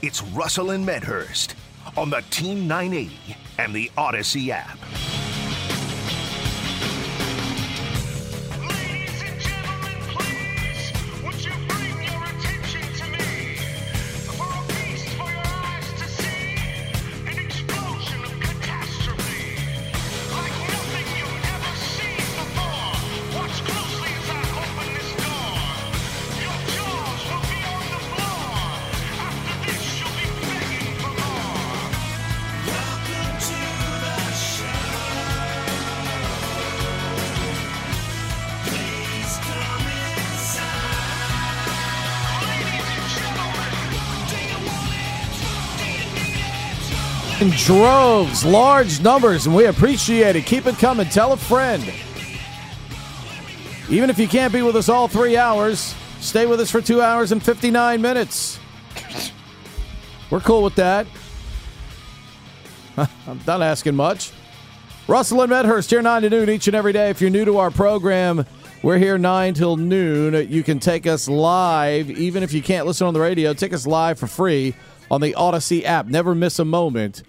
It's Russell and Medhurst on the Team 980 and the Audacy app. Droves, large numbers, and we appreciate it. Keep it coming. Tell a friend. Even if you can't be with us all three hours, stay with us for two hours and 59 minutes. We're cool with that. I'm not asking much. Russell and Medhurst here 9 to noon each and every day. If you're new to our program, we're here 9 till noon. You can take us live, even if you can't listen on the radio, take us live for free on the Audacy app. Never miss a moment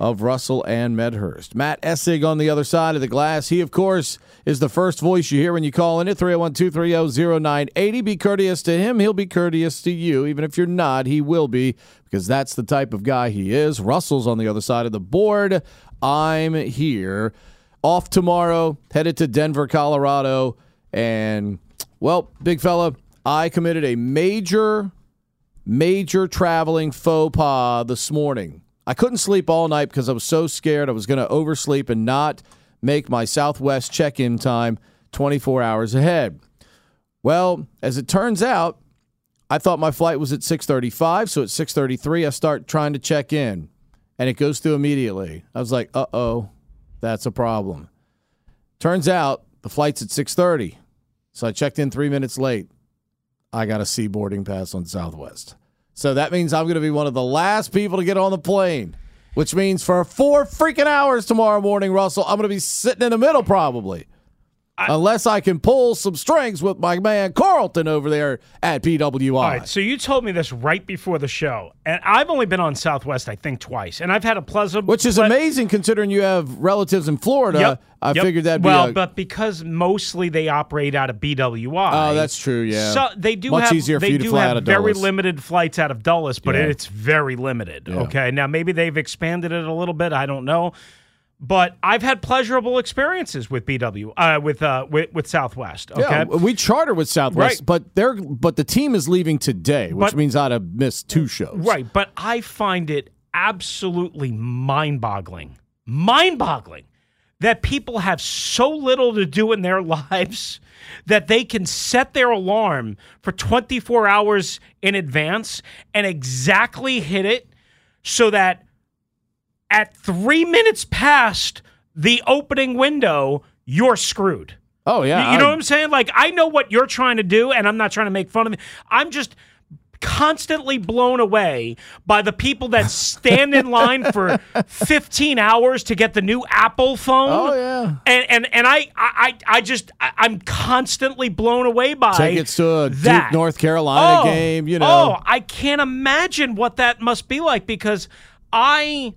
of Russell and Medhurst. Matt Essig on the other side of the glass. He, of course, is the first voice you hear when you call in at 301 230 0980. Be courteous to him. He'll be courteous to you. Even if you're not, he will be because that's the type of guy he is. Russell's on the other side of the board. I'm here. Off tomorrow, headed to Denver, Colorado. And, well, big fella, I committed a major, major traveling faux pas this morning. I couldn't sleep all night because I was so scared I was going to oversleep and not make my Southwest check in time 24 hours ahead. Well, as it turns out, I thought my flight was at 6:35, so at 6:33 I start trying to check in and it goes through immediately. I was like, "Uh-oh, that's a problem." Turns out the flight's at 6:30. So I checked in 3 minutes late. I got a sea boarding pass on Southwest. So that means I'm going to be one of the last people to get on the plane, which means for 4 freaking hours tomorrow morning, Russell, I'm going to be sitting in the middle probably. Unless I can pull some strings with my man Carlton over there at BWI. All right, so you told me this right before the show, and I've only been on Southwest, I think, twice, and I've had a pleasant, Which is ple- amazing considering you have relatives in Florida. Yep, I yep. figured that'd well, be a, but because mostly they operate out of BWI. Oh, that's true, yeah. So they do Much have easier for they you to do fly have out of very Dulles. limited flights out of Dulles, but Yeah. it's very limited. Yeah. Okay, now maybe they've expanded it a little bit. I don't know. But I've had pleasurable experiences with BW, uh, with uh, with, with Southwest. Okay, yeah, we charter with Southwest, Right. but they're but the team is leaving today, which But- means I'd have missed two shows. Right, but I find it absolutely mind-boggling. Mind-boggling that people have so little to do in their lives that they can set their alarm for 24 hours in advance and exactly hit it so that at 3 minutes past the opening window, you're screwed. Oh yeah, You, you know I- what I'm saying? Like I know what you're trying to do, and I'm not trying to make fun of it. I'm just constantly blown away by the people that stand in line for 15 hours to get the new Apple phone. Oh, yeah. and and and I I I just I, I'm constantly blown away by tickets to a that. Duke North Carolina Oh, game. You know, Oh, I can't imagine what that must be like because I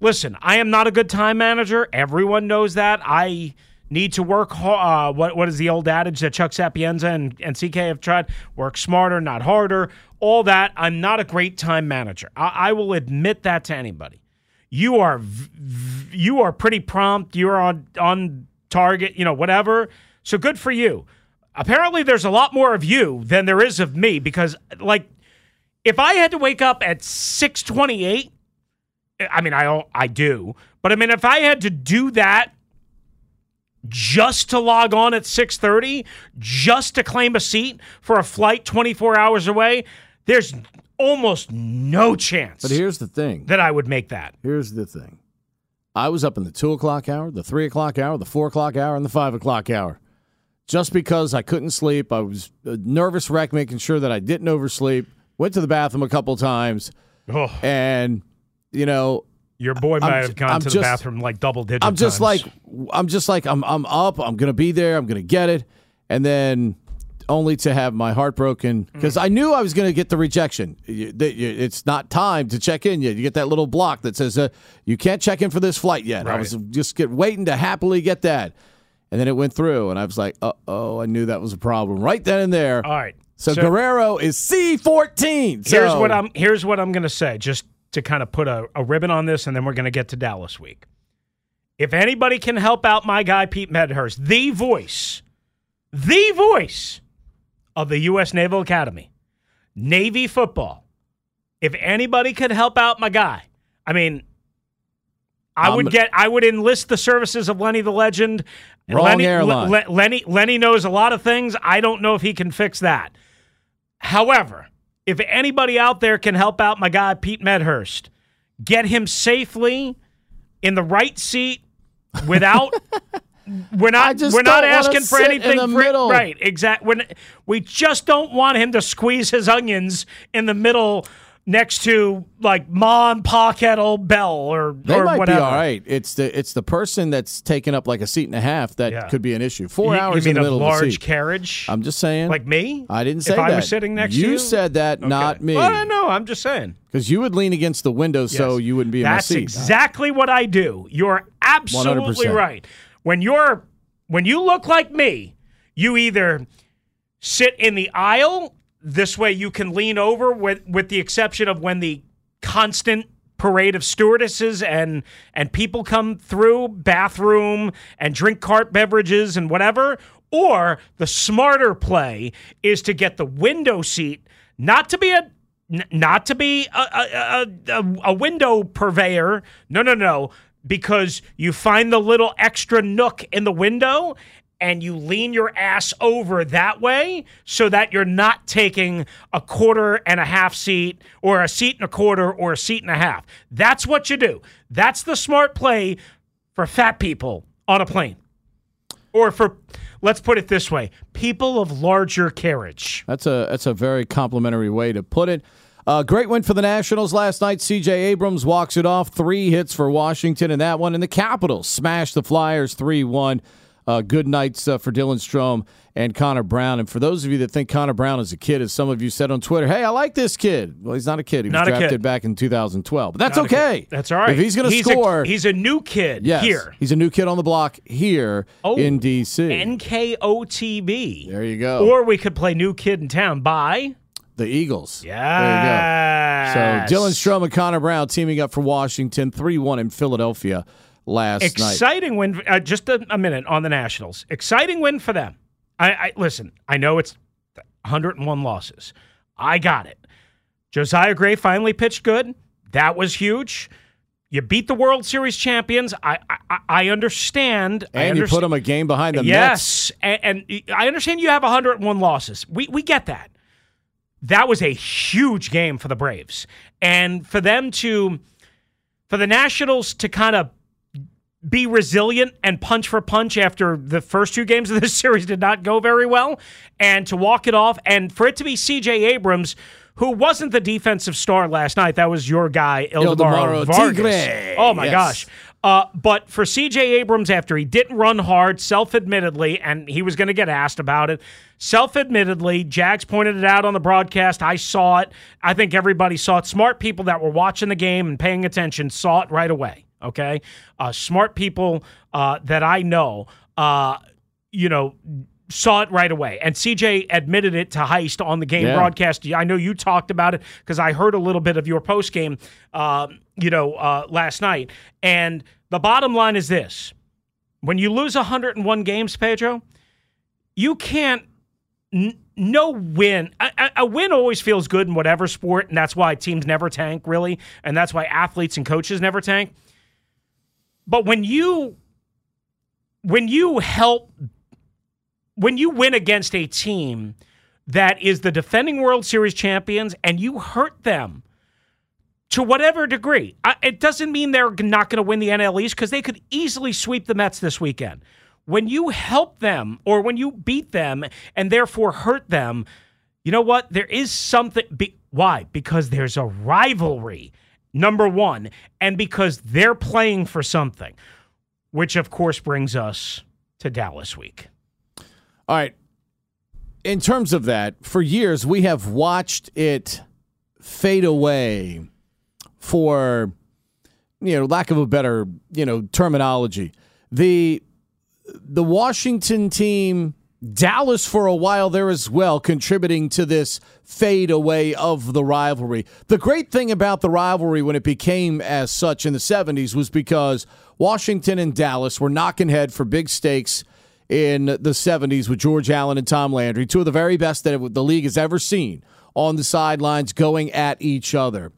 listen. I am not a good time manager. Everyone knows that. I need to work. Uh, what what is the old adage that Chuck Sapienza and and CK have tried? Work smarter, not harder. All that. I'm not a great time manager. I, I will admit that to anybody. You are v- v- you are pretty prompt. You're on on target. You know whatever. So good for you. Apparently, there's a lot more of you than there is of me because, like, if I had to wake up at 6:28, I mean, I I do, but I mean, if I had to do that just to log on at 6:30, just to claim a seat for a flight 24 hours away, there's almost no chance But here's the thing. that I would make that. Here's the thing. I was up in the two o'clock hour, the three o'clock hour, the four o'clock hour, and the five o'clock hour. Just because I couldn't sleep, I was a nervous wreck, making sure that I didn't oversleep. Went to the bathroom a couple times, Oh, and you know, your boy might I'm- have gone I'm to the bathroom like double digit I'm just times. like, I'm just like, I'm, I'm up. I'm gonna be there. I'm gonna get it, and then only to have my heart broken Mm. because I knew I was gonna get the rejection. You- that you- It's not time to check in yet. You get that little block that says uh, you can't check in for this flight yet. I was just get waiting to happily get that, and then it went through, and I was like, uh oh, I knew that was a problem right then and there. All right. So, Guerrero is C fourteen. Here's what I'm here's what I'm going to say just to kind of put a, a ribbon on this and then we're going to get to Dallas week. If anybody can help out my guy Pete Medhurst, the voice, the voice of the US Naval Academy, Navy football. If anybody could help out my guy, I mean I I'm- would get I would enlist the services of Lenny the Legend. Wrong Lenny, airline. Le- Lenny Lenny knows a lot of things. I don't know if he can fix that. However, if anybody out there can help out my guy Pete Medhurst, get him safely in the right seat without we're not we're not asking for anything for- right exactly when we just don't want him to squeeze his onions in the middle next to like and Pa Kettle Bell or They or might whatever. be all right. It's the it's the person that's taking up like a seat and a half that Yeah. could be an issue. Four You- hours you in the middle a large of the seat. carriage I'm just saying. like me I didn't say if that. I was sitting next you to you said that, not me. well, know I'm just saying Because you would lean against the window so you wouldn't be in That's my seat. exactly what I do. You're absolutely 100%. right. When you're when you look like me, you either sit in the aisle. This way, you can lean over. With with the exception of when the constant parade of stewardesses and and people come through bathroom and drink cart beverages and whatever or the smarter play is to get the window seat not to be a not to be a, a, a, a window purveyor no no no because you find the little extra nook in the window and you lean your ass over that way so that you're not taking a quarter and a half seat or a seat and a quarter or a seat and a half. That's what you do. That's the smart play for fat people on a plane. Or for let's put it this way, people of larger carriage. That's a that's a very complimentary way to put it. Uh, great win for the Nationals last night. C.J. Abrams walks it off. Three hits for Washington in that one, and the Capitals smash the Flyers three one. Uh, good nights uh, for Dylan Strome and Connor Brown. And for those of you that think Connor Brown is a kid, as some of you said on Twitter, hey, I like this kid. Well, he's not a kid. He was Not drafted back in 2012, but that's Not okay. That's all right. If he's going to a- score, he's a new kid yes, here. he's a new kid on the block here Oh, in D.C. NKOTB. there you go. Or we could play New Kid in Town by. the Eagles. Yeah. There you go. So Dylan Strome and Connor Brown teaming up for Washington, 3 1 in Philadelphia last night. Exciting win. Uh, just a, a minute on the Nationals. Exciting win for them. I, I listen. I know it's 101 losses. I got it. Josiah Gray finally pitched good. That was huge. You beat the World Series champions. I I, I understand. I And you underst- put them a game behind the Mets. Yes, and, and I understand you have 101 losses. We we get that. That was a huge game for the Braves, and for them to, for the Nationals to kind of be resilient and punch for punch after the first two games of this series did not go very well, and to walk it off, and for it to be C.J. Abrams. Who wasn't the defensive star last night? That was your guy, Ildemaro, Ildemaro Vargas. Tigre. Oh my Yes. gosh! Uh, but for C.J. Abrams, after he didn't run hard, self-admittedly, and he was going to get asked about it, self-admittedly, Jags pointed it out on the broadcast. I saw it. I think everybody saw it. Smart people that were watching the game and paying attention saw it right away. Okay, uh, smart people uh, that I know, uh, you know. Saw it right away, and CJ admitted it to Heist on the game Yeah. broadcast. I know you talked about it because I heard a little bit of your post game, uh, you know, uh, last night. And the bottom line is this: when you lose 101 games, Pedro, you can't. N- no win. A, a- a win always feels good in whatever sport, and that's why teams never tank, really, and that's why athletes and coaches never tank. But when you when you help when you win against a team that is the defending World Series champions and you hurt them to whatever degree, I, it doesn't mean they're not going to win the NL East because they could easily sweep the Mets this weekend. When you help them or when you beat them and therefore hurt them, you know what? There is something. Be, why? Because there's a rivalry, number one, and because they're playing for something, which of course brings us to Dallas week. All right. In terms of that, for years we have watched it fade away for you know, lack of a better, you know, terminology. The the Washington team, Dallas for a while there as well, contributing to this fade away of the rivalry. The great thing about the rivalry when it became as such in the 70s was because Washington and Dallas were knocking head for big stakes in the 70s with George Allen and Tom Landry, two of the very best that the league has ever seen on the sidelines going at each other.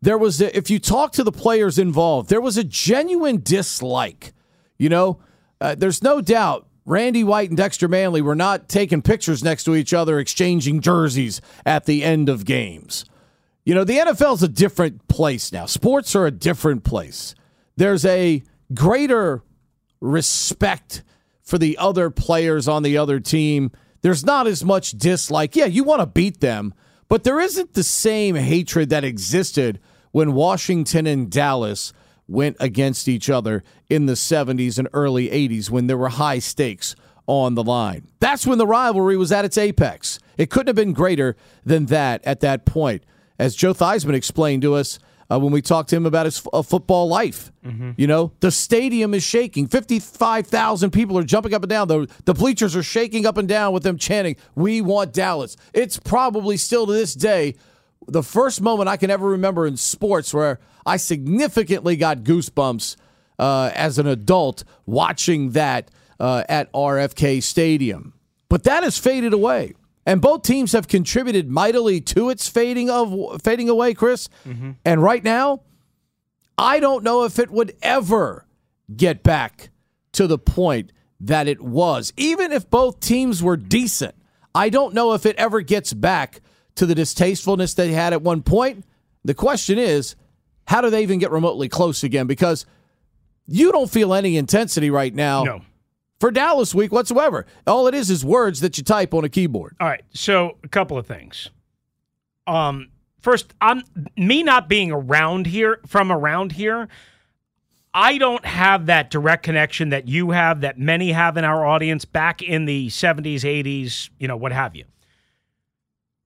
There was, a, if you talk to the players involved, there was a genuine dislike. You know, uh, there's no doubt Randy White and Dexter Manley were not taking pictures next to each other, exchanging jerseys at the end of games. You know, the NFL's a different place now. Sports are a different place. There's a greater respect for the other players on the other team. There's not as much dislike. Yeah, you want to beat them, but there isn't the same hatred that existed when Washington and Dallas went against each other in the 70s and early 80s when there were high stakes on the line. That's when the rivalry was at its apex. It couldn't have been greater than that at that point. As Joe Theismann explained to us uh, when we talked to him about his f- uh, football life, you know, the stadium is shaking. 55,000 people are jumping up and down. The, the bleachers are shaking up and down with them chanting, We want Dallas. It's probably still to this day the first moment I can ever remember in sports where I significantly got goosebumps uh, as an adult watching that uh, at RFK Stadium. But that has faded away. And both teams have contributed mightily to its fading of fading away, Chris. And right now, I don't know if it would ever get back to the point that it was. Even if both teams were decent, I don't know if it ever gets back to the distastefulness they had at one point. The question is, how do they even get remotely close again? Because you don't feel any intensity right now No. for Dallas week whatsoever. All it is is words that you type on a keyboard. All right. So a couple of things. Um, first, I'm me not being around here from around here. I don't have that direct connection that you have, that many have in our audience back in the 70s, 80s, you know, what have you.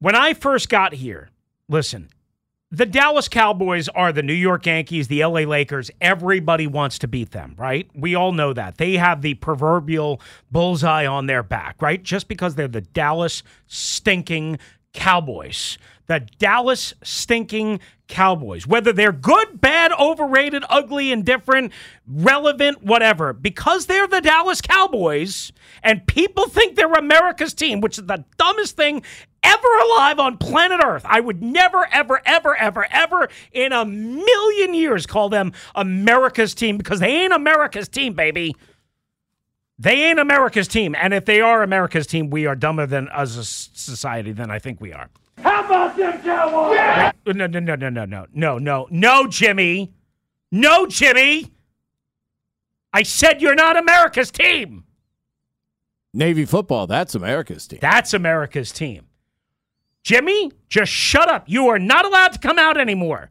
When I first got here, listen, the Dallas Cowboys are the New York Yankees, the LA Lakers. Everybody wants to beat them, right? We all know that. They have the proverbial bullseye on their back, right? Just because they're the Dallas stinking Cowboys. The Dallas stinking Cowboys. Whether they're good, bad, overrated, ugly, indifferent, relevant, whatever. Because they're the Dallas Cowboys and people think they're America's team, which is the dumbest thing ever alive on planet Earth. I would never, ever, ever, ever, ever in a million years call them America's team because they ain't America's team, baby. They ain't America's team. And if they are America's team, we are dumber than as a s- society than I think we are. How about them Cowboys? No, no, no, no, no, no, no, no, no, Jimmy. No, Jimmy. I said you're not America's team. Navy football, that's America's team. That's America's team. Jimmy, just shut up. You are not allowed to come out anymore.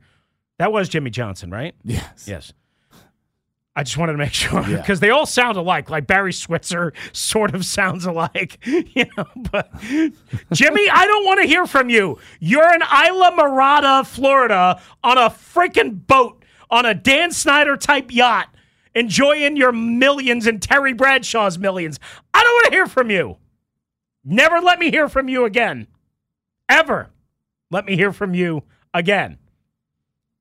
That was Jimmy Johnson, right? Yes. Yes. I just wanted to make sure Yeah. because they all sound alike. Like Barry Switzer sort of sounds alike, you know. But Jimmy, I don't want to hear from you. You're in Islamorada, Florida, on a freaking boat on a Dan Snyder type yacht, enjoying your millions and Terry Bradshaw's millions. I don't want to hear from you. Never let me hear from you again. Ever. Let me hear from you again.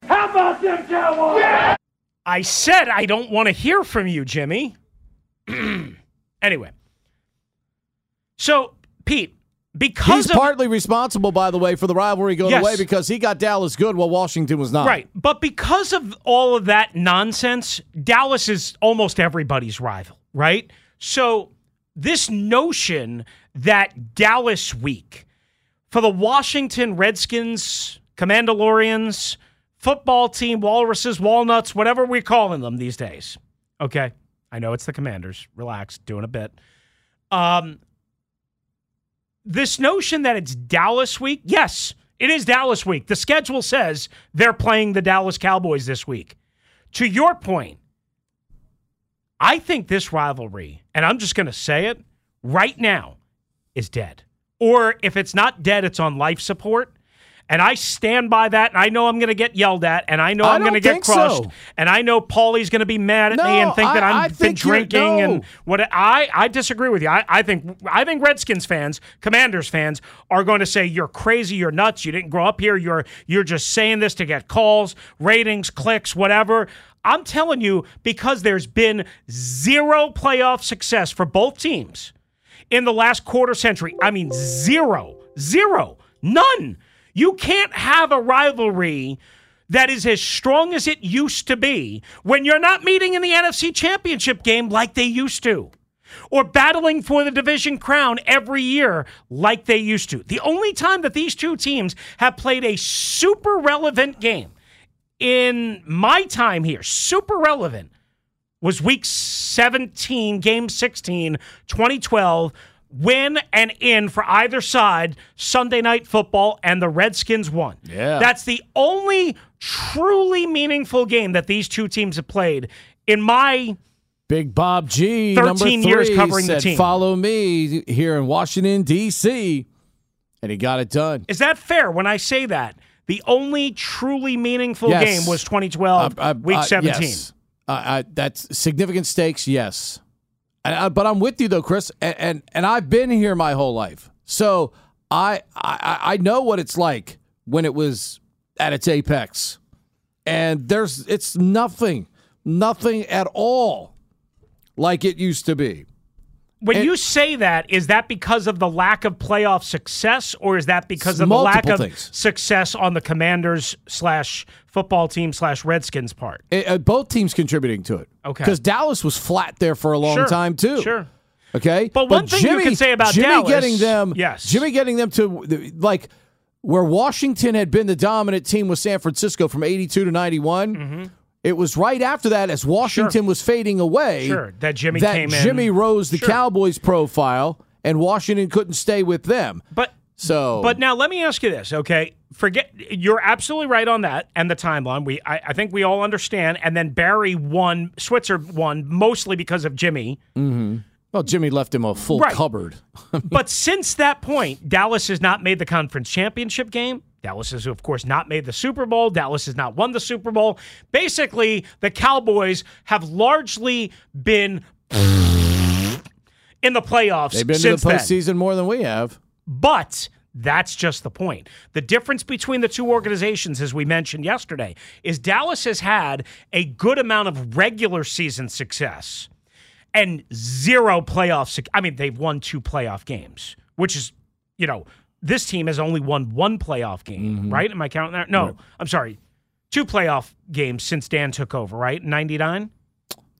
How about them Cowboys? I said I don't want to hear from you, Jimmy. anyway. So, Pete, because He's of partly responsible, by the way, for the rivalry going Yes. away because he got Dallas good while Washington was not. Right. But because of all of that nonsense, Dallas is almost everybody's rival, right? So, this notion that Dallas week for the Washington Redskins, Commandalorians, football team, walruses, walnuts, whatever we're calling them these days. Okay. I know it's the commanders. Relax, doing a bit. Um, this notion that it's Dallas week, yes, it is Dallas week. The schedule says they're playing the Dallas Cowboys this week. To your point, I think this rivalry, and I'm just going to say it right now, is dead. Or if it's not dead, it's on life support. And I stand by that. And I know I'm going to get yelled at, and I know I I'm going to get crushed. so. And I know Paulie's going to be mad at me and think that I- I'm I been think drinking no. and what I I disagree with you. I, I think I think Redskins fans, Commanders fans are going to say you're crazy, you're nuts, you didn't grow up here, you're you're just saying this to get calls, ratings, clicks, whatever. I'm telling you because there's been zero playoff success for both teams in the last quarter century. I mean zero, zero, none. You can't have a rivalry that is as strong as it used to be when you're not meeting in the NFC Championship game like they used to, or battling for the division crown every year like they used to. The only time that these two teams have played a super relevant game in my time here, super relevant, was week 17, game 16, 2012. Win and in for either side Sunday night football, and the Redskins won. Yeah. That's the only truly meaningful game that these two teams have played in my Big Bob G, 13 number three, years covering the said, team. "Follow me here in Washington D.C." and he got it done. Is that fair when I say that? The only truly meaningful Yes. game was 2012, Uh, uh, week uh, 17. yes. Uh, uh, that's significant stakes, yes. But I'm with you though, Chris, and, and and I've been here my whole life, so I, I I know what it's like when it was at its apex, and there's it's nothing, nothing at all like it used to be. When you say that, is that because of the lack of playoff success, or is that because of the lack Multiple of things. success on the Commanders slash football team slash Redskins part? It- uh, both teams contributing to it. Okay. because Dallas was flat there for a long Sure, time too. Sure. Okay, But one thing you can say about Jimmy Dallas- getting them, Yes. Jimmy getting them to like where Washington had been the dominant team with San Francisco from eighty-two to 91 It was right after that, as Washington was fading away, Sure, that Jimmy that came in. Rose the Sure. Cowboys profile, and Washington couldn't stay with them. But So, But now let me ask you this, okay? Forget you're absolutely right on that and the timeline. We I, I think we all understand. And then Barry won, Switzer won mostly because of Jimmy. Mm-hmm. well, Jimmy left him a full Right. cupboard. but since that point, Dallas has not made the conference championship game. Dallas has, of course, not made the Super Bowl. Dallas has not won the Super Bowl. Basically, the Cowboys have largely been in the playoffs They've been to the then. postseason more than we have. But that's just the point. The difference between the two organizations, as we mentioned yesterday, is Dallas has had a good amount of regular season success and zero playoff. I mean, they've won two playoff games, which is, you know, this team has only won one playoff game, right? Am I counting that? No, I'm sorry. Two playoff games since Dan took over, right? 99?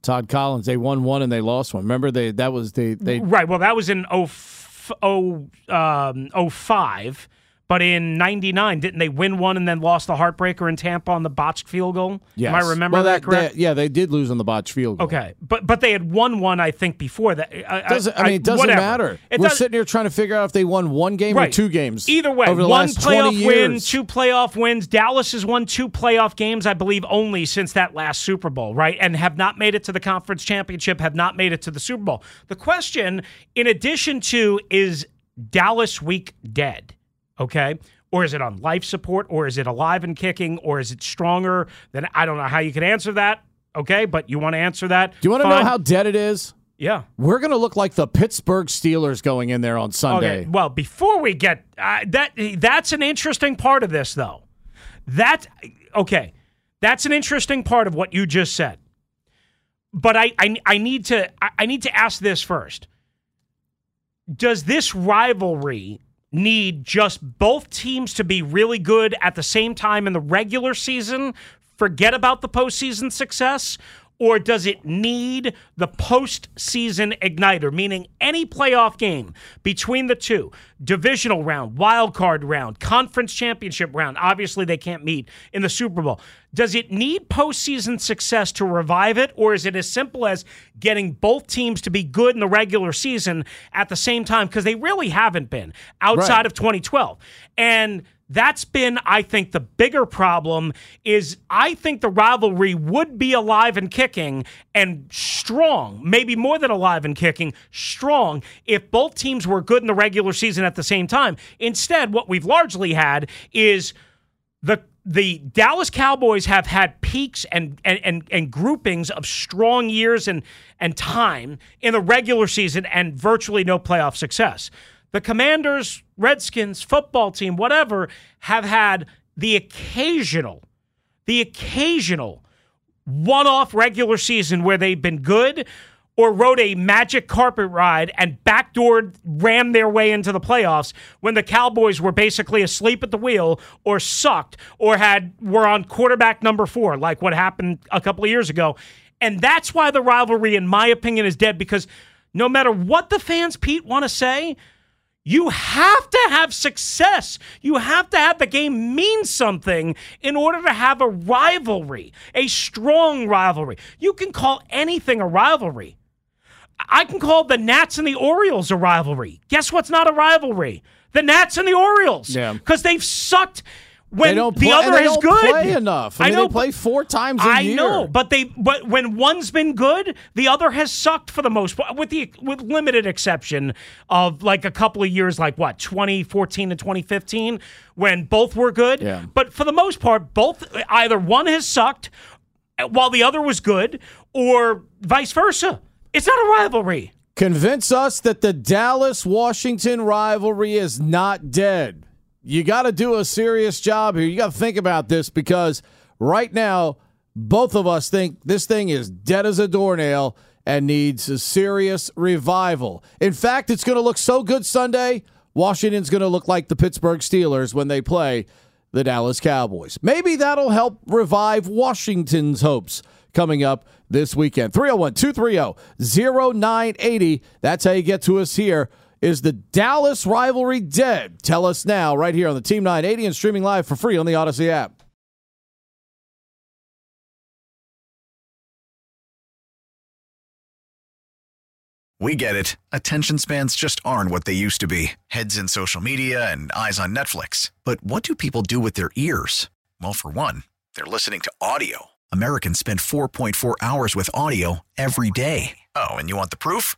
Todd Collins, they won one and they lost one. Remember, they that was they they Right. Well, that was in 0, f- 0, um, 05. But in 99, didn't they win one and then lost the heartbreaker in Tampa on the botched field goal? Am I Yes. remembering well, that correct? they- yeah, they did lose on the botch field goal. okay. But but they had won one, I think, before that. I, Doesn't, I mean, it doesn't whatever. matter. It We're does- sitting here trying to figure out if they won one game or two games. Either way, over the one last 20 playoff win, years. two playoff wins. Dallas has won two playoff games, I believe, only since that last Super Bowl, right? And have not made it to the conference championship, have not made it to the Super Bowl. The question, in addition to, is Dallas week dead? Okay. Or is it on life support? Or is it alive and kicking? Or is it stronger? Then I don't know how you can answer that. Okay. But you want to answer that? Do you want to know how dead it is? Yeah. We're going to look like the Pittsburgh Steelers going in there on Sunday. Okay. Well, before we get uh, that, that's an interesting part of this, though. That okay, that's an interesting part of what you just said. But I, I, I need to, I, I need to ask this first. Does this rivalry need just both teams to be really good at the same time in the regular season? Forget about the postseason success, Or does it need the postseason igniter, meaning any playoff game between the two, divisional round, wild card round, conference championship round? Obviously, they can't meet in the Super Bowl. Does it need postseason success to revive it, or is it as simple as getting both teams to be good in the regular season at the same time? Because they really haven't been outside Right. of 2012. And that's been, I think, the bigger problem is I think the rivalry would be alive and kicking and strong, maybe more than alive and kicking, strong if both teams were good in the regular season at the same time. Instead, what we've largely had is the the Dallas Cowboys have had peaks and and, and and groupings of strong years and and time in the regular season and virtually no playoff success. The Commanders, Redskins, football team, whatever, have had the occasional, the occasional one-off regular season where they've been good or rode a magic carpet ride and backdoored rammed their way into the playoffs when the Cowboys were basically asleep at the wheel or sucked or had were on quarterback number 4 like what happened a couple of years ago. And that's why the rivalry in my opinion is dead because no matter what the fans Pete want to say, you have to have success. You have to have the game mean something in order to have a rivalry, a strong rivalry. You can call anything a rivalry. I can call the Nats and the Orioles a rivalry. Guess what's not a rivalry? The Nats and the Orioles. Yeah. Because they've sucked when They don't the play, other they is don't good. play enough. I, mean, know, they play four times a I year. I know, but they but when one's been good, the other has sucked for the most part, with the with limited exception of like a couple of years, like what 2014 and 2015, when both were good. Yeah. But for the most part, both either one has sucked while the other was good, or vice versa. It's not a rivalry. Convince us that the Dallas Washington rivalry is not dead. You got to do a serious job here. You got to think about this because right now, both of us think this thing is dead as a doornail and needs a serious revival. In fact, it's going to look so good Sunday. Washington's going to look like the Pittsburgh Steelers when they play the Dallas Cowboys. Maybe that'll help revive Washington's hopes coming up this weekend. 301 230 0980. That's how you get to us here. Is the Dallas rivalry dead? Tell us now, right here on the Team 980 and streaming live for free on the Audacy app. We get it. Attention spans just aren't what they used to be heads in social media and eyes on Netflix. But what do people do with their ears? Well, for one, they're listening to audio. Americans spend 4.4 hours with audio every day. Oh, and you want the proof?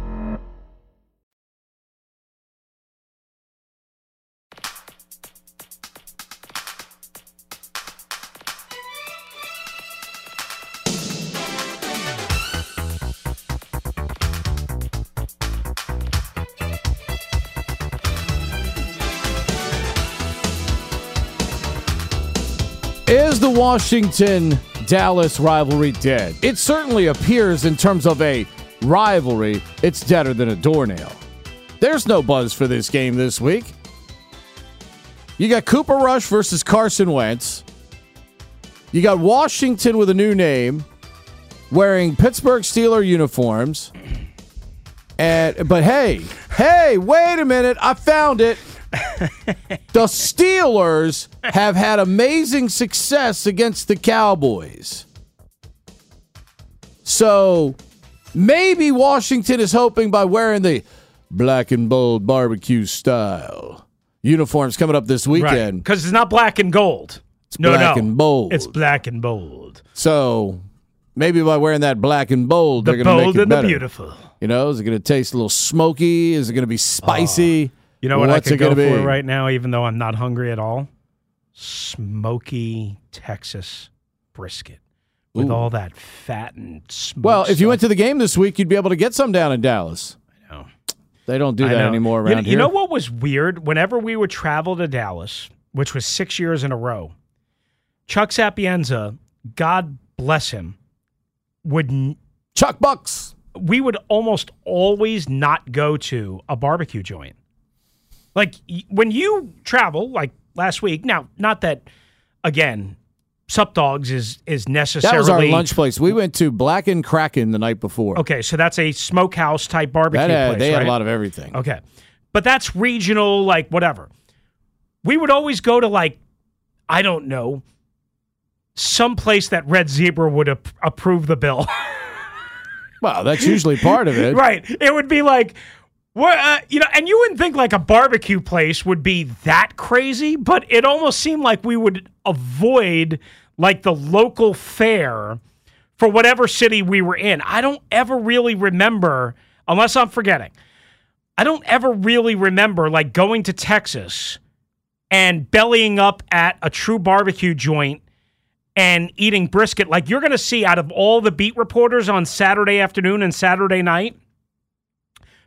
Is the Washington Dallas rivalry dead? It certainly appears in terms of a rivalry, it's deader than a doornail. There's no buzz for this game this week. You got Cooper Rush versus Carson Wentz. You got Washington with a new name wearing Pittsburgh Steeler uniforms. And but hey, hey, wait a minute, I found it. The Steelers have had amazing success against the Cowboys. So maybe Washington is hoping by wearing the black and bold barbecue style uniforms coming up this weekend. Because it's not black and gold. no, black no. and bold. It's black and bold. So maybe by wearing that black and bold, The they're going to make it and the better. beautiful. You know, is it going to taste a little smoky? Is it going to be spicy? Ah. You know what What's I could go for be? right now, even though I'm not hungry at all? Smoky Texas brisket with Ooh. all that fat and smoke. Well, if you went to the game this week, you'd be able to get some down in Dallas. I know. They don't do I that know. anymore around you, here. You know what was weird? Whenever we would travel to Dallas, which was six years in a row, Chuck Sapienza, God bless him, would n- Chuck Bucks. we would almost always not go to a barbecue joint. Like when you travel, like last week. Now, not that again, Sup Dogs is is necessarily That was our lunch place. We went to Black and Kraken the night before. Okay, so that's a smokehouse type barbecue That had, place. they had a lot of everything. Okay. But that's regional, like whatever. We would always go to like, I don't know, some place that Red Zebra would ap- approve the bill. Well, that's usually part of it. right. It would be like, what, uh, you know, and you wouldn't think like a barbecue place would be that crazy, but it almost seemed like we would avoid like the local fair for whatever city we were in. I don't ever really remember, unless I'm forgetting, I don't ever really remember like going to Texas and bellying up at a true barbecue joint and eating brisket. Like you're going to see out of all the beat reporters on Saturday afternoon and Saturday night,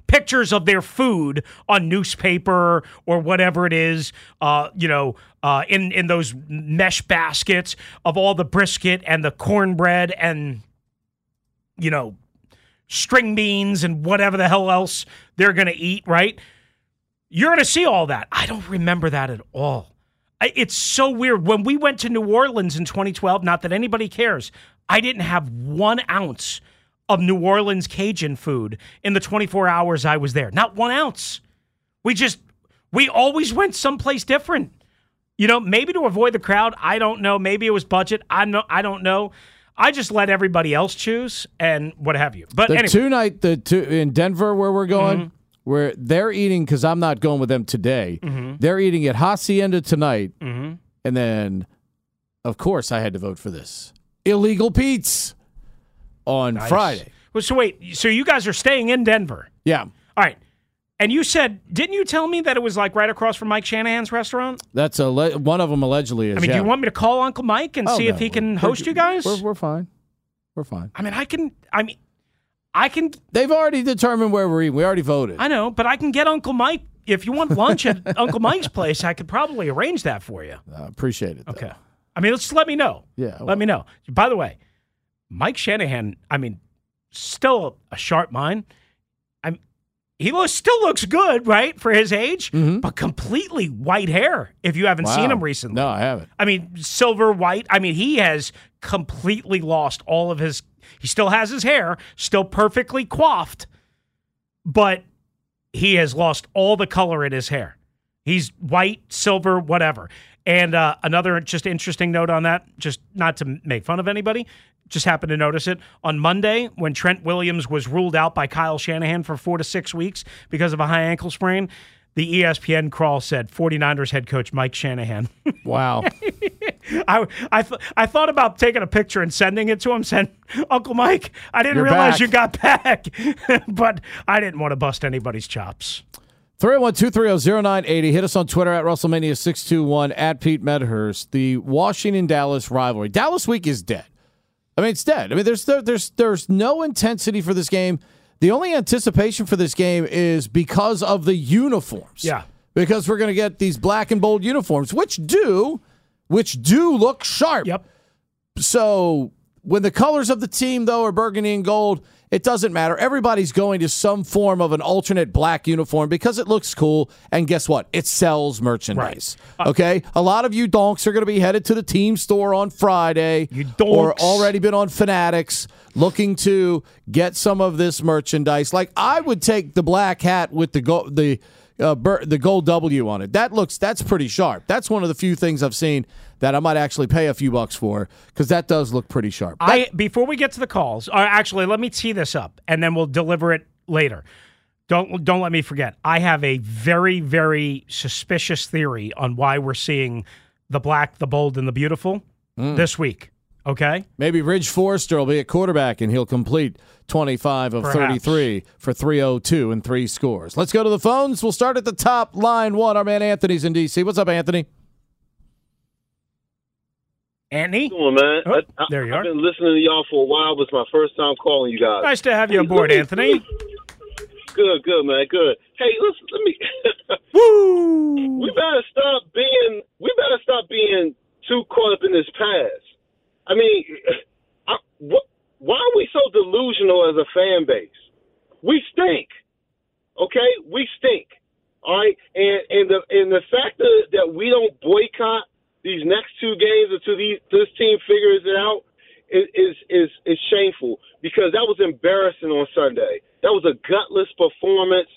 pictures of their food on newspaper or whatever it is, uh, you know, uh, in in those mesh baskets of all the brisket and the cornbread and you know string beans and whatever the hell else they're going to eat. Right? You're going to see all that. I don't remember that at all. It's so weird. When we went to New Orleans in 2012, not that anybody cares, I didn't have one ounce of New Orleans Cajun food in the 24 hours I was there. Not one ounce. We just, we always went someplace different. You know, maybe to avoid the crowd. I don't know. Maybe it was budget. I know. I don't know. I just let everybody else choose and what have you. But The anyway, two night the two in Denver where we're going, Mm-hmm. where they're eating because I'm not going with them today. Mm-hmm. They're eating at Hacienda tonight, and then, of course, I had to vote for this illegal Pete's on Friday. Well, so wait. So you guys are staying in Denver. Yeah, All right. And you said, didn't you tell me that it was like right across from Mike Shanahan's restaurant? that's a le- one of them allegedly is. I mean, yeah. do you want me to call Uncle Mike and Oh, see no, if he can host you guys? We're, we're fine. We're fine. I mean, I can. I mean, I can. They've already determined where we're eating. We already voted. I know, but I can get Uncle Mike if you want lunch at Uncle Mike's place. I could probably arrange that for you. I appreciate it. though. Okay. I mean, let's just let me know. Yeah, Let me know. By the way, Mike Shanahan. I mean, still a sharp mind. I'm. He looks, still looks good, right, for his age, but completely white hair. If you haven't seen Mm-hmm. Him recently, No, I haven't. I mean, silver, white. I mean, he has completely lost all of his. He still has his hair, still perfectly coiffed, but he has lost all the color in his hair. He's white, silver, whatever. And uh, another just interesting note on that, just not to make fun of anybody, just happened to notice it on Monday when Trent Williams was ruled out by Kyle Shanahan for four to six weeks because of a high ankle sprain. The ESPN crawl said 49ers head coach Mike Shanahan. Wow. I I, th- I thought about taking a picture and sending it to him. Saying, Uncle Mike, I didn't You're realize back." you got back, but I didn't want to bust anybody's chops. 301-230-0980. Hit us on Twitter at Russellmania621 at Pete Medhurst. The Washington Dallas rivalry. Dallas week is dead. I mean, it's dead. I mean, there's there, there's there's no intensity for this game. The only anticipation for this game is because of the uniforms. Yeah. Because we're going to get these black and bold uniforms, which do which do look sharp. Yep. So when the colors of the team though are burgundy and gold, it doesn't matter. Everybody's going to some form of an alternate black uniform because it looks cool. And guess what? It sells merchandise. Uh, okay. A lot of you donks are going to be headed to the team store on Friday. You or already been on Fanatics looking to get some of this merchandise. Like I would take the black hat with the go- the uh, bur- the gold W on it. That looks that's pretty sharp. That's one of the few things I've seen that I might actually pay a few bucks for because that does look pretty sharp. I before we get to the calls, or actually, let me tee this up, and then we'll deliver it later. Don't don't let me forget. I have a very very suspicious theory on why we're seeing the black, the bold, and the beautiful Hmm. this week. Okay, Maybe Ridge Forrester will be a quarterback and he'll complete 25 of Perhaps. 33 for 302 and three scores. Let's go to the phones. We'll start at the top line one. Our man Anthony's in DC. What's up, Anthony? Anthony, doing, man? Oh, I, I, there you I've are. been listening to y'all for a while. It's my first time calling you guys. nice to have you aboard, Anthony. Good, good, man. Good. Hey, listen, let me. Woo! we better stop being. We better stop being too caught up in this past. I mean, I? Why are we so delusional as a fan base. We stink. Okay, we stink. All right, and and the and the fact that, that we don't boycott these next two games until these, this team figures it out is, is is is shameful because that was embarrassing on Sunday. That was a gutless performance,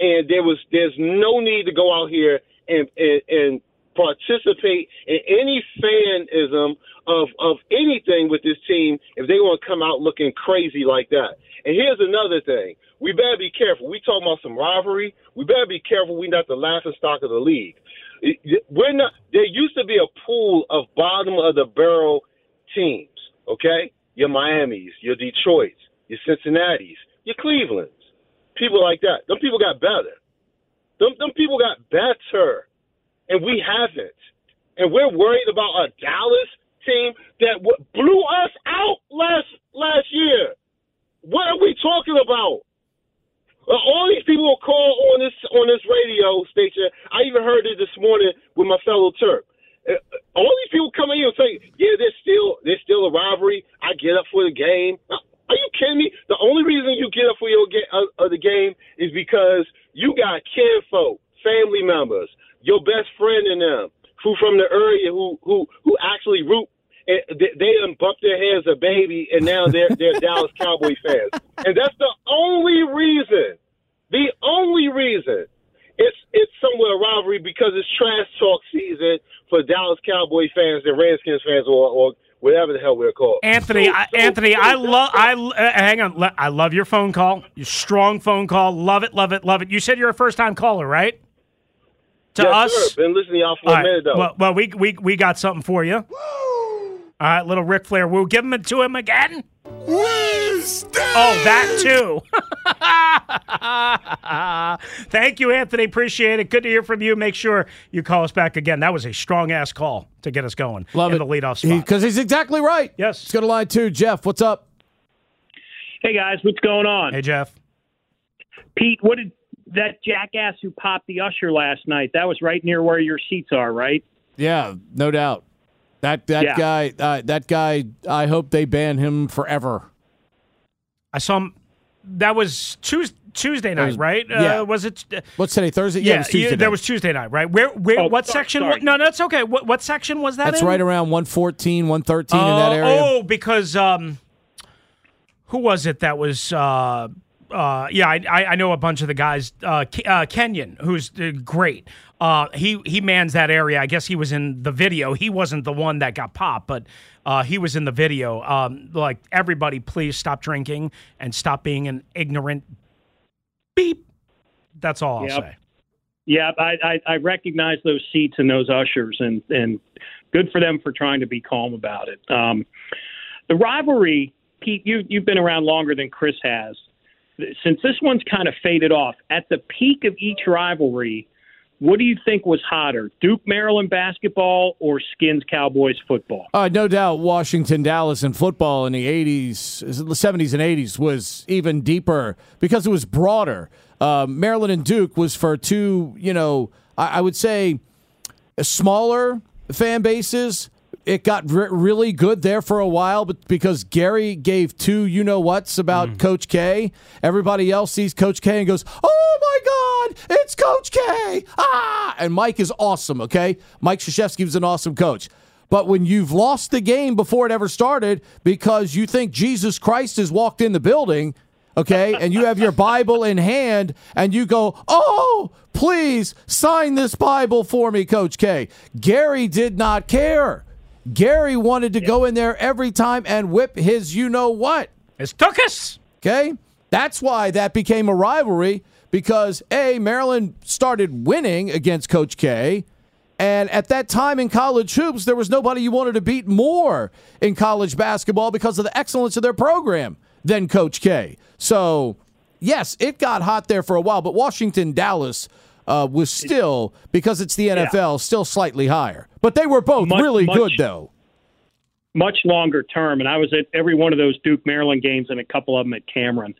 and there was there's no need to go out here and and, and participate in any fanism of of anything with this team if they want to come out looking crazy like that. And here's another thing: we better be careful. We talking about some rivalry. We better be careful. We not the laughing stock of the league. We're not. There used to be a pool of bottom of the barrel teams. Okay, your Miami's, your Detroit's, your Cincinnati's, your Cleveland's, people like that. Them people got better. Them, them people got better, and we haven't. And we're worried about a Dallas team that w- blew us out last last year. What are we talking about? Uh, all these people will call on this on this radio station. I even heard it this morning with my fellow Turk. Uh, all these people come in and say, "Yeah, there's still there's still a rivalry." I get up for the game. Uh, Are you kidding me? The only reason you get up for your uh, uh, the game is because you got kinfolk, family members, your best friend in them who from the area who who who actually root. And they, they done bumped their heads a baby, and now they're they're Dallas Cowboy fans, and that's the only reason. The only reason it's it's somewhat a rivalry because it's trash talk season for Dallas Cowboy fans and Redskins fans or, or whatever the hell we're called. Anthony, So- I, so- Anthony, so I love. I uh, hang on. I love your phone call. Your strong phone call. Love it. Love it. Love it. You said you're a first time caller, right? To yes, us. Sir. Been listening to y'all for All a right. minute though. Well, well, we we we got something for you. All right, little Ric Flair. We'll give him it to him again. Oh, that too. Thank you, Anthony. Appreciate it. Good to hear from you. Make sure you call us back again. That was a strong ass call to get us going. Love in it. the leadoff spot. Because he's exactly right. Yes. Let's go to lie too. Jeff, what's up? Hey guys, what's going on? hey, Jeff. Pete, what did that jackass who popped the usher last night? That was right near where your seats are, right? Yeah, no doubt. That that Yeah. guy, uh, that guy. I hope they ban him forever. I saw him. That was Tuesday, Tuesday night, was- right? yeah. Uh, was it? uh, What's today? Thursday? Yeah, it was Tuesday. there night. was Tuesday night, right? Where? Where? Oh, what sorry, section? sorry. No, that's okay. What, what section was that? That's in? right around 114, 113 in Oh, that area. Oh, because um, who was it that was? Uh, yeah, I, I I know a bunch of the guys. Uh, uh, Kenyon, who's uh, great. Uh, he he mans that area. I guess he was in the video. He wasn't the one that got popped, but uh, he was in the video. Um, like everybody, please stop drinking and stop being an ignorant beep. That's all I'll Yep. say. Yeah, I, I, I recognize those seats and those ushers, and and good for them for trying to be calm about it. Um, the rivalry, Pete, you you've been around longer than Chris has. Since this one's kind of faded off, at the peak of each rivalry, what do you think was hotter, Duke Maryland basketball or Skins Cowboys football? Uh, no doubt, Washington, Dallas, and football in the '80s, the '70s and '80s was even deeper because it was broader. Uh, Maryland and Duke was for two, you know, I, I would say, smaller fan bases. It got re- really good there for a while, but because Gary gave two, you know what's about Coach K. Everybody else sees Coach K and goes, "Oh my God, it's Coach K!" Ah, and Mike is awesome. Okay, Mike Krzyzewski was an awesome coach. But when you've lost the game before it ever started because you think Jesus Christ has walked in the building, okay, and you have your Bible in hand and you go, oh, please sign this Bible for me, Coach K. Gary did not care. Gary wanted to go in there every time and whip his you know what. It's took. Okay? That's why that became a rivalry because A, Maryland started winning against Coach K. And at that time in college hoops, there was nobody you wanted to beat more in college basketball because of the excellence of their program than Coach K. So, yes, it got hot there for a while, but Washington, Dallas uh, was still, because it's the NFL, still slightly higher. But they were both Much- really much- good, though. much longer term, and I was at every one of those Duke Maryland games and a couple of them at Cameron.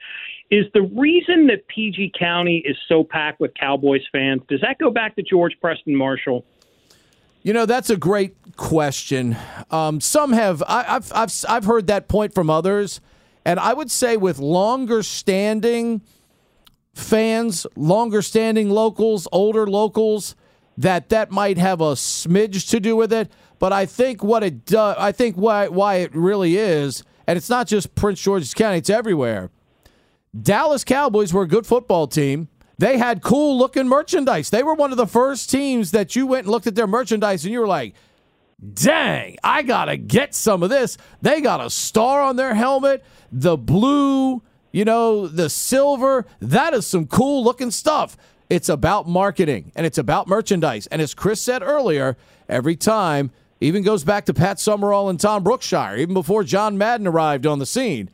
Is the reason that PG County is so packed with Cowboys fans? Does that go back to George Preston Marshall? You know, that's a great question. Um, some have, I, I've, I've, I've heard that point from others, And I would say with longer standing fans, longer standing locals, older locals, that that might have a smidge to do with it. But I think what it does, I think why why it really is, and it's not just Prince George's County; it's everywhere. Dallas Cowboys were a good football team. They had cool looking merchandise. They were one of the first teams that you went and looked at their merchandise and you were like, dang, I got to get some of this. They got a star on their helmet, the blue, you know, the silver. That is some cool looking stuff. It's about marketing and it's about merchandise. And as Chris said earlier, every time, even goes back to Pat Summerall and Tom Brookshier, even before John Madden arrived on the scene.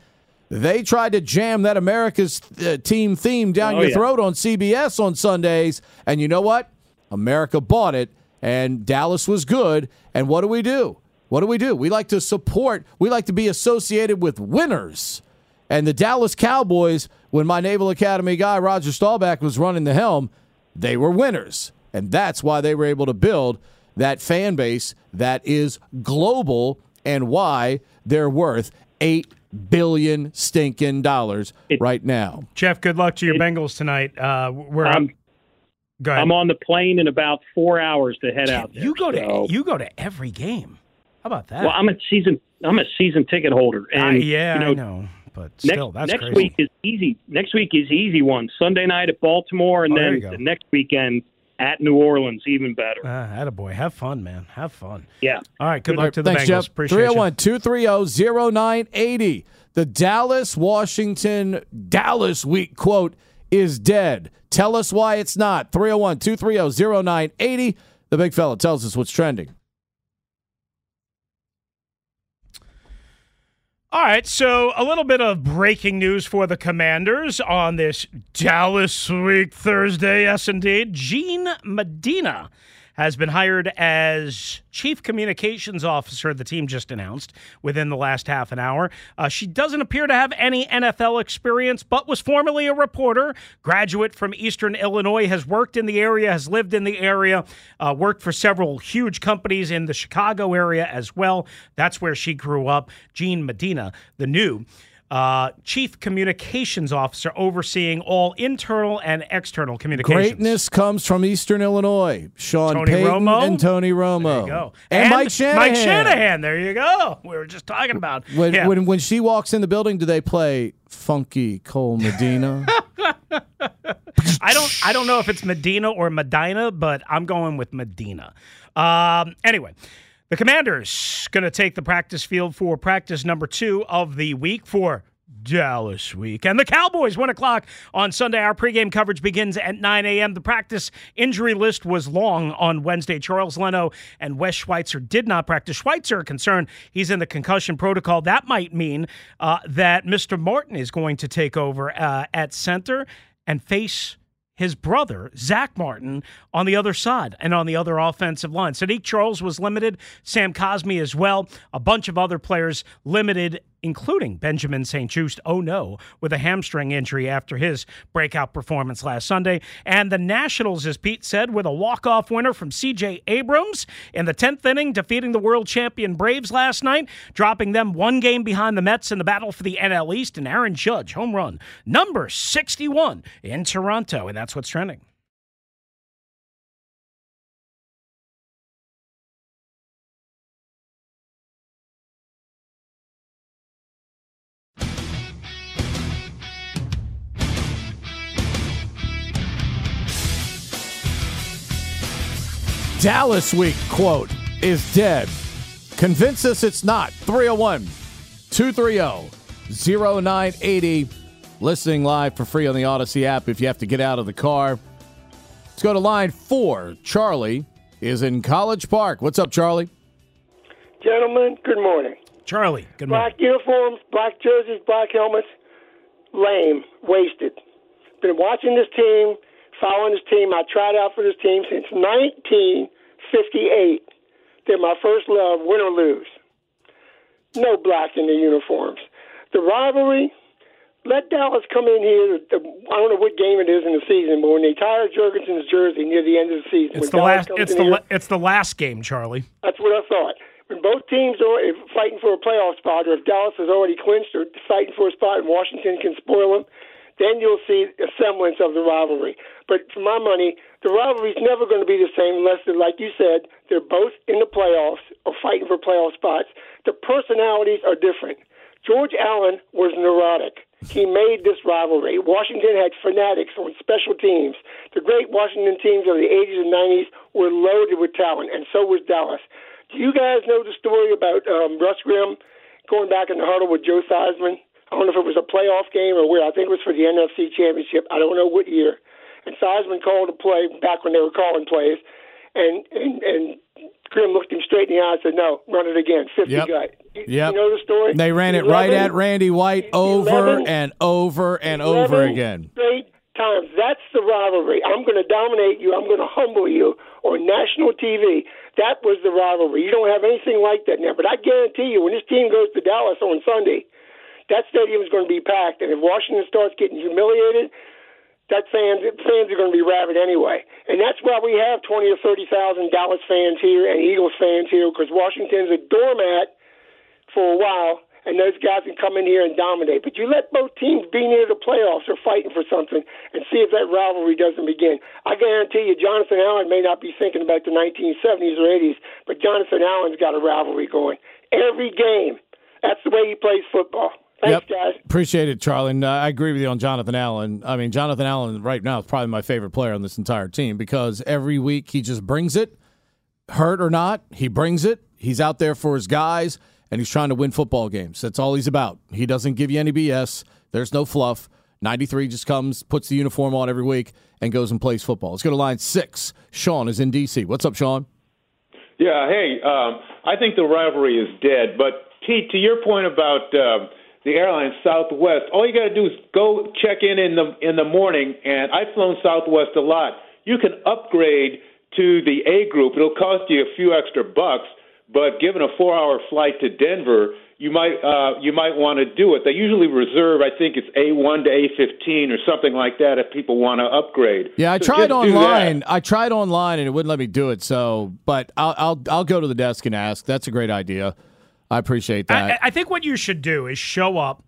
They tried to jam that America's uh, team theme down Oh, your yeah. throat on CBS on Sundays. And you know what? America bought it, and Dallas was good. And what do we do? What do we do? We like to support, we like to be associated with winners. And the Dallas Cowboys, when my Naval Academy guy, Roger Staubach, was running the helm, they were winners. And that's why they were able to build that fan base that is global and why they're worth eight billion stinking dollars right now. Jeff, good luck to your Bengals tonight. Uh, we're I'm, go ahead. I'm on the plane in about four hours to head out. There, you go to you go to every game. How about that? Well, I'm a season. I'm a season ticket holder, Uh, and yeah, you know, I know, but Next, that's next crazy. week is easy. Next week is easy one. Sunday night at Baltimore, and Oh, then the next weekend at New Orleans, even better. Uh, attaboy. Have fun, man. Have fun. yeah. All right. Good, Good luck luck. to the Thanks, Bengals. Jeff. Appreciate you. 301 230 0980. The Dallas Washington Dallas week quote is dead. Tell us why it's not. 301 230 0980. The big fella tells us what's trending. All right, so a little bit of breaking news for the Commanders on this Dallas Week Thursday. Yes, indeed. Gene Medina has been hired as Chief Communications Officer, the team just announced within the last half an hour. Uh, she doesn't appear to have any NFL experience, but was formerly a reporter, graduate from Eastern Illinois, has worked in the area, has lived in the area, uh, worked for several huge companies in the Chicago area as well. That's where she grew up. Jean Medina, the new uh, Chief Communications Officer, overseeing all internal and external communications. Greatness comes from Eastern Illinois. Sean Tony Payton Romo? and Tony Romo. There you go. And, Mike Shanahan. Mike Shanahan. There you go. We were just talking about. When, yeah. when, when she walks in the building, do they play Funky Cold Medina? I don't I don't know if it's Medina or Medina, but I'm going with Medina. Um, anyway, the Commanders going to take the practice field for practice number two of the week for Dallas week. And the Cowboys, 1 o'clock on Sunday. Our pregame coverage begins at 9 a.m. The practice injury list was long on Wednesday. Charles Leno and Wes Schweitzer did not practice. Schweitzer concerned he's in the concussion protocol. That might mean uh, that Mr. Martin is going to take over uh, at center and face his brother, Zack Martin, on the other side and on the other offensive line. Saahdiq Charles was limited, Sam Cosmi as well, a bunch of other players limited, including Benjamin St-Juste, oh no, with a hamstring injury after his breakout performance last Sunday. And the Nationals, as Pete said, with a walk-off winner from C.J. Abrams in the 10th inning, defeating the world champion Braves last night, dropping them one game behind the Mets in the battle for the NL East, and Aaron Judge, home run, number 61 in Toronto. And that's what's trending. Dallas week quote is dead. Convince us it's not. 301 230 0980. Listening live for free on the Audacy app if you have to get out of the car. Let's go to line four. Charlie is in College Park. What's up, Charlie? Gentlemen, good morning. Charlie, good morning. Black uniforms, black jerseys, black helmets, lame, wasted. Been watching this team, following this team. I tried out for this team since 1958. They're my first love, win or lose. No black in the uniforms. The rivalry, let Dallas come in here. The, I don't know what game it is in the season, but when they tire Jurgensen's jersey near the end of the season, It's the Dallas last. It's the here- it's the last game, Charlie. that's what I thought. when both teams are fighting for a playoff spot, or if Dallas has already clinched or fighting for a spot and Washington can spoil them, then you'll see a semblance of the rivalry. But for my money, the rivalry's never going to be the same unless, like you said, they're both in the playoffs or fighting for playoff spots. The personalities are different. George Allen was neurotic. He made this rivalry. Washington had fanatics on special teams. The great Washington teams of the 80s and 90s were loaded with talent, and so was Dallas. Do you guys know the story about um, Russ Grimm going back in the huddle with Joe Theismann? I don't know if it was a playoff game or where. I think it was for the NFC Championship. I don't know what year. And Theismann called a play back when they were calling plays, and and and Grimm looked him straight in the eye and said, "No, run it again, 50 Yep. gut." You, Yep. you know the story? They ran it right at Randy White over 11 and over and over again. Straight times. That's the rivalry. I'm going to dominate you. I'm going to humble you on national TV. That was the rivalry. You don't have anything like that now. But I guarantee you, when this team goes to Dallas on Sunday, that stadium is going to be packed. And if Washington starts getting humiliated, that fans fans are going to be rabid anyway. And that's why we have twenty or thirty thousand Dallas fans here and Eagles fans here because Washington's a doormat for a while, and those guys can come in here and dominate. But you let both teams be near the playoffs or fighting for something and see if that rivalry doesn't begin. I guarantee you, Jonathan Allen may not be thinking about the 1970s or 80s, but Jonathan Allen's got a rivalry going every game. That's the way he plays football. Thanks, guys. Appreciate it, Charlie. And, uh, I agree with you on Jonathan Allen. I mean, Jonathan Allen right now is probably my favorite player on this entire team because every week he just brings it, hurt or not, he brings it. He's out there for his guys, and he's trying to win football games. That's all he's about. He doesn't give you any BS. There's no fluff. 93 just comes, puts the uniform on every week, and goes and plays football. Let's go to line six. Sean is in D.C. What's up, Sean? Yeah, hey, um, I think the rivalry is dead. But Pete, to your point about uh, the airline Southwest, all you got to do is go check in in the in the morning. And I've flown Southwest a lot. You can upgrade to the A group. It'll cost you a few extra bucks, but given a four-hour flight to Denver, you might uh, you might want to do it. They usually reserve, I think it's A1 to A15 or something like that, if people want to upgrade. Yeah, I So tried just do that. online. I tried online and it wouldn't let me do it. So, but I'll I'll I'll go to the desk and ask. That's a great idea. I appreciate that. I, I think what you should do is show up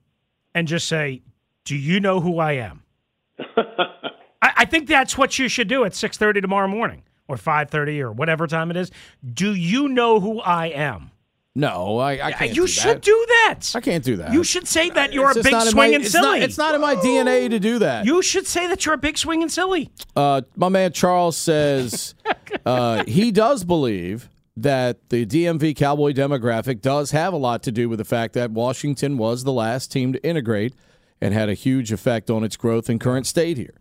and just say, "Do you know who I am?" I, I think that's what you should do at six thirty tomorrow morning or five thirty or whatever time it is. Do you know who I am? no, I, I can't. you do should that. do that. I can't do that. You should say that you're It's a big not in my- swinging it's silly. Not, it's not in my DNA to do that. You should say that you're a big swinging silly. Uh, my man Charles says uh, he does believe that the DMV cowboy demographic does have a lot to do with the fact that Washington was the last team to integrate and had a huge effect on its growth and current state here.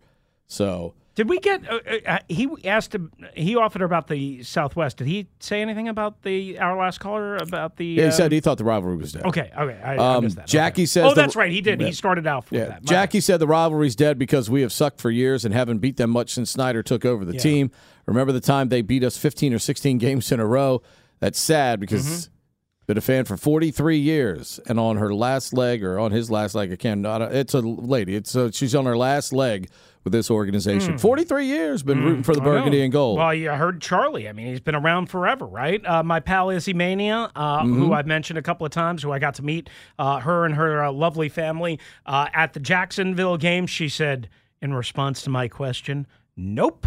So Did we get? Uh, uh, he asked him. He offered about the Southwest. Did he say anything about the our last caller about the? yeah, he uh, said he thought the rivalry was dead. Okay, okay, I, I Um, missed that. Jackie okay. says Oh, the- that's right. He did. Yeah. He started out with Yeah, that. My Jackie said the rivalry's dead because we have sucked for years and haven't beat them much since Snyder took over the team. Remember the time they beat us 15 or 16 games in a row? That's sad because Mm-hmm. been a fan for 43 years, and on her last leg or on his last leg, I can't. It's a lady. It's uh she's on her last leg with this organization. 43 years been rooting for the burgundy and gold. Well, you heard Charlie. I mean, he's been around forever, right? Uh, my pal Izzy Mania, uh, Mm-hmm. who I've mentioned a couple of times, who I got to meet, uh, her and her uh, lovely family uh, at the Jacksonville game. She said, in response to my question, "Nope."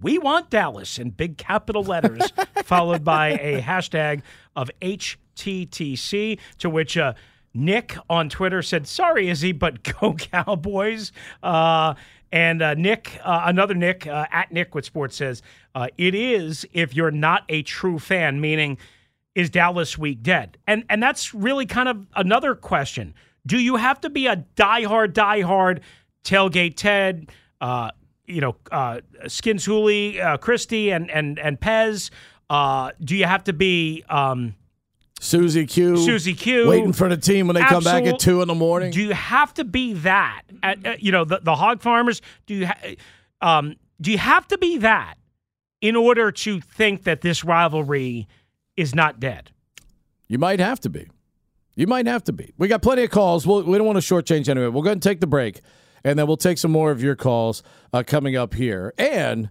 We want Dallas in big capital letters, followed by a hashtag of HTTC, to which uh, Nick on Twitter said, Sorry, Izzy, but go Cowboys. Uh, and uh, Nick, uh, another Nick, uh, at Nick with Sports says, uh, It is if you're not a true fan, meaning, is Dallas week dead? And and that's really kind of another question. Do you have to be a diehard, diehard tailgate Ted, uh, you know, uh, Skins Hooley, uh, Christie, and and and Pez? Uh, do you have to be um, Susie Q, Susie Q, waiting for the team when they come back at two in the morning. Do you have to be that? Uh, uh, you know, the, the hog farmers. Do you ha- um, do you have to be that in order to think that this rivalry is not dead? You might have to be. You might have to be. We got plenty of calls. We'll, we don't want to shortchange anyway. We'll go ahead and take the break, and then we'll take some more of your calls uh, coming up here. And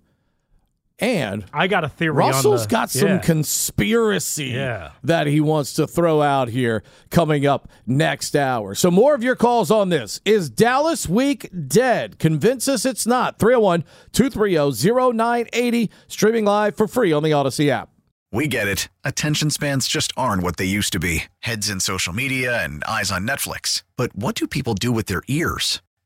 And I got a theory. on Russell's the- got some yeah. conspiracy Yeah. that he wants to throw out here coming up next hour. So, more of your calls on this. Is Dallas Week dead? Convince us it's not. 301 230 0980, streaming live for free on the Audacy app. We get it. Attention spans just aren't what they used to be heads in social media and eyes on Netflix. But what do people do with their ears?